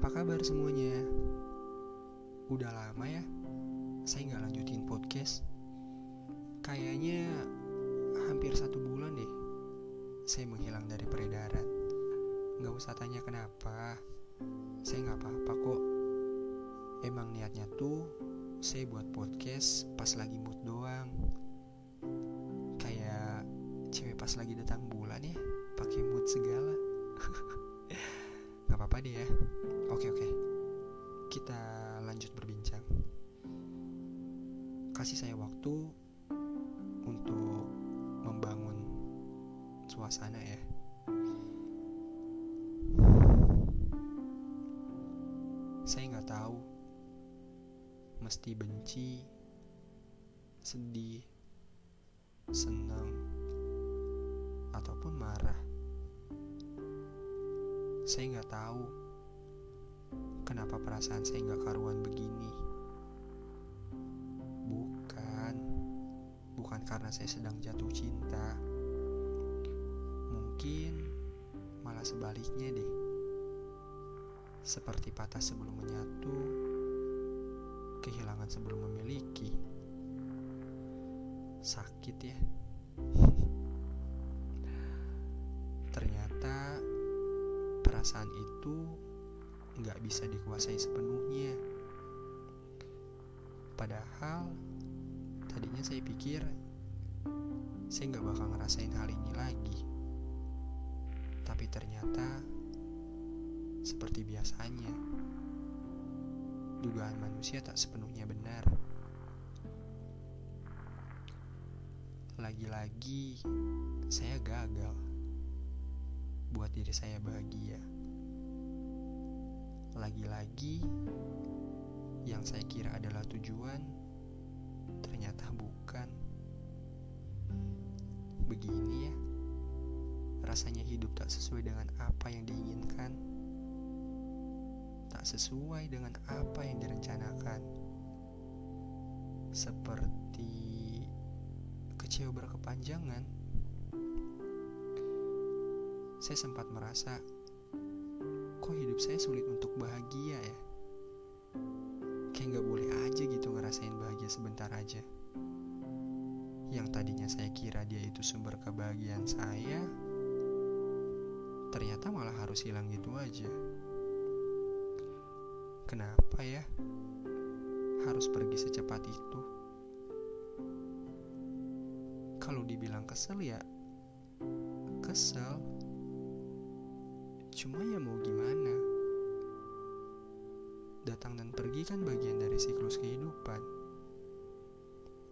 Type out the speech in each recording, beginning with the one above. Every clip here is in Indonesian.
Apa kabar semuanya? Udah lama ya saya nggak lanjutin podcast. Kayaknya hampir satu bulan deh saya menghilang dari peredaran. Nggak usah tanya kenapa. Saya nggak apa-apa kok. Emang niatnya tuh saya buat podcast pas lagi mood doang. Kayak cewek pas lagi datang bulan ya, pakai mood segala. Apa-apa deh ya. Oke oke. Kita lanjut berbincang. Kasih saya waktu untuk membangun suasana ya. Saya nggak tahu mesti benci, sedih, senang, Saya nggak tahu kenapa perasaan saya nggak karuan begini. Bukan, bukan karena saya sedang jatuh cinta. Mungkin malah sebaliknya deh. Seperti patah sebelum menyatu, kehilangan sebelum memiliki. Sakit ya. Perasaan itu nggak bisa dikuasai sepenuhnya. Padahal tadinya saya pikir saya nggak bakal ngerasain hal ini lagi. Tapi ternyata seperti biasanya, dugaan manusia tak sepenuhnya benar. Lagi-lagi saya gagal buat diri saya bahagia. Lagi-lagi yang saya kira adalah tujuan ternyata bukan. Begini ya, rasanya hidup tak sesuai dengan apa yang diinginkan, tak sesuai dengan apa yang direncanakan, seperti kecewa berkepanjangan. Saya sempat merasa, kok hidup saya sulit untuk bahagia ya? Kayak nggak boleh aja gitu ngerasain bahagia sebentar aja. Yang tadinya saya kira dia itu sumber kebahagiaan saya, ternyata malah harus hilang gitu aja. Kenapa ya? Harus pergi secepat itu. Kalau dibilang kesel ya, kesel. Cuma ya mau gimana? Datang dan pergi kan bagian dari siklus kehidupan.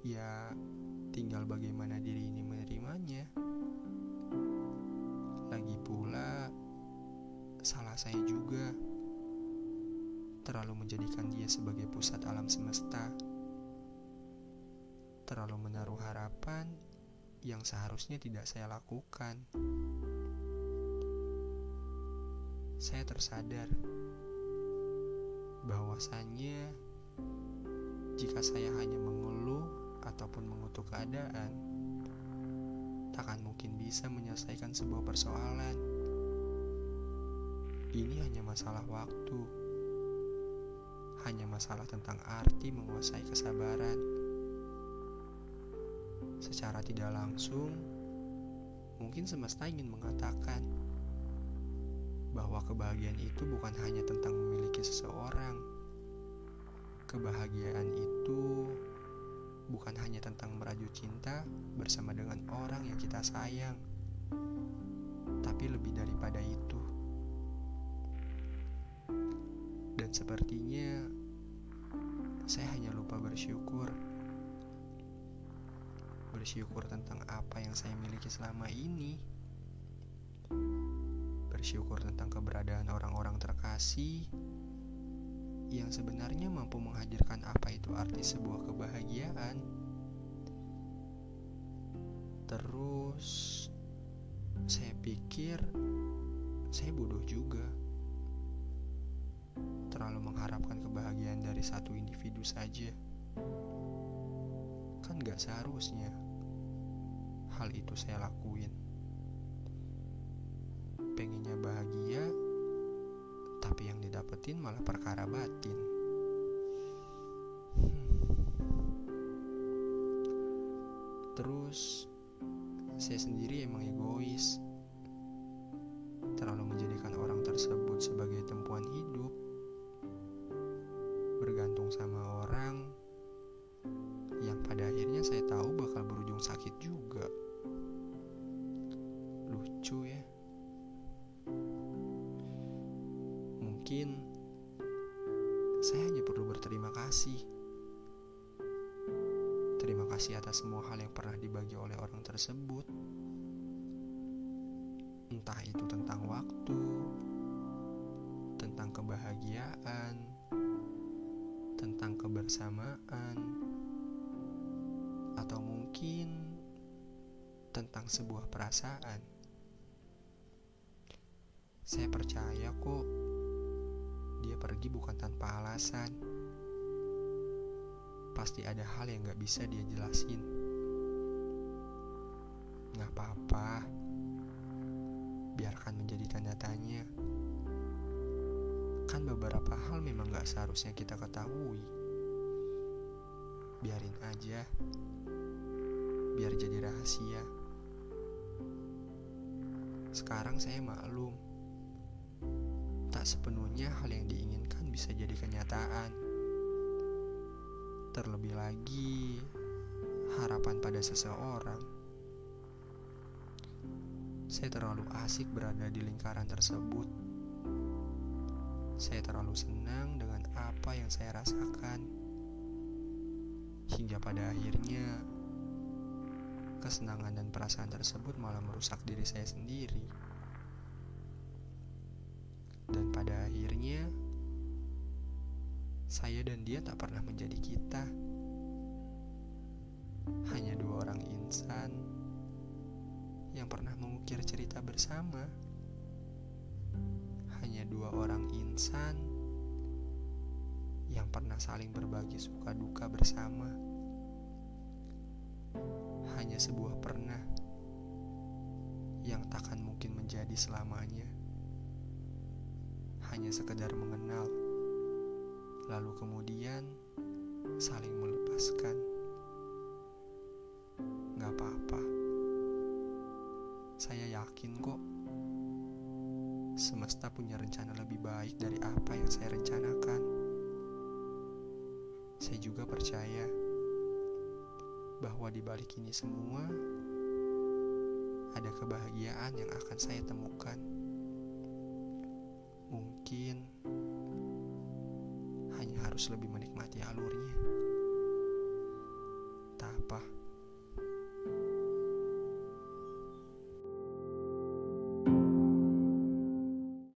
Ya, tinggal bagaimana diri ini menerimanya. Lagi pula, salah saya juga terlalu menjadikan dia sebagai pusat alam semesta, terlalu menaruh harapan yang seharusnya tidak saya lakukan. Saya tersadar bahwasannya jika saya hanya mengeluh ataupun mengutuk keadaan, takkan mungkin bisa menyelesaikan sebuah persoalan. Ini hanya masalah waktu, hanya masalah tentang arti menguasai kesabaran. Secara tidak langsung, mungkin semesta ingin mengatakan bahwa kebahagiaan itu bukan hanya tentang memiliki seseorang. Kebahagiaan itu bukan hanya tentang merajut cinta bersama dengan orang yang kita sayang, tapi lebih daripada itu. Dan sepertinya saya hanya lupa bersyukur. Bersyukur tentang apa yang saya miliki selama ini. Bersyukur tentang keberadaan orang-orang terkasih yang sebenarnya mampu menghadirkan apa itu arti sebuah kebahagiaan. Terus saya pikir saya bodoh juga. Terlalu mengharapkan kebahagiaan dari satu individu saja. Kan gak seharusnya hal itu saya lakuin. Pengennya bahagia, tapi yang didapetin malah perkara batin. Hmm. Terus saya sendiri emang egois, terlalu menjadikan orang tersebut sebagai tempuan hidup, bergantung sama orang yang pada akhirnya saya tahu bakal berujung sakit juga. Mungkin saya hanya perlu berterima kasih. Terima kasih atas semua hal yang pernah dibagi oleh orang tersebut. Entah itu tentang waktu, tentang kebahagiaan, tentang kebersamaan, atau mungkin tentang sebuah perasaan. Saya percaya kok dia pergi bukan tanpa alasan. Pasti ada hal yang gak bisa dia jelasin. Gak apa-apa. Biarkan menjadi tanda tanya. Kan beberapa hal memang gak seharusnya kita ketahui. Biarin aja. Biar jadi rahasia. Sekarang saya maklum sepenuhnya hal yang diinginkan bisa jadi kenyataan. Terlebih lagi, harapan pada seseorang. Saya terlalu asik berada di lingkaran tersebut. Saya terlalu senang dengan apa yang saya rasakan. Hingga pada akhirnya, kesenangan dan perasaan tersebut malah merusak diri saya sendiri. Dan pada akhirnya, saya dan dia tak pernah menjadi kita. Hanya dua orang insan yang pernah mengukir cerita bersama. Hanya dua orang insan yang pernah saling berbagi suka duka bersama. Hanya sebuah pernah yang takkan mungkin menjadi selamanya hanya sekedar mengenal, lalu kemudian saling melepaskan. Gak apa-apa, saya yakin kok semesta punya rencana lebih baik dari apa yang saya rencanakan. Saya juga percaya bahwa di balik ini semua ada kebahagiaan yang akan saya temukan. Harus lebih menikmati alurnya. Tak apa.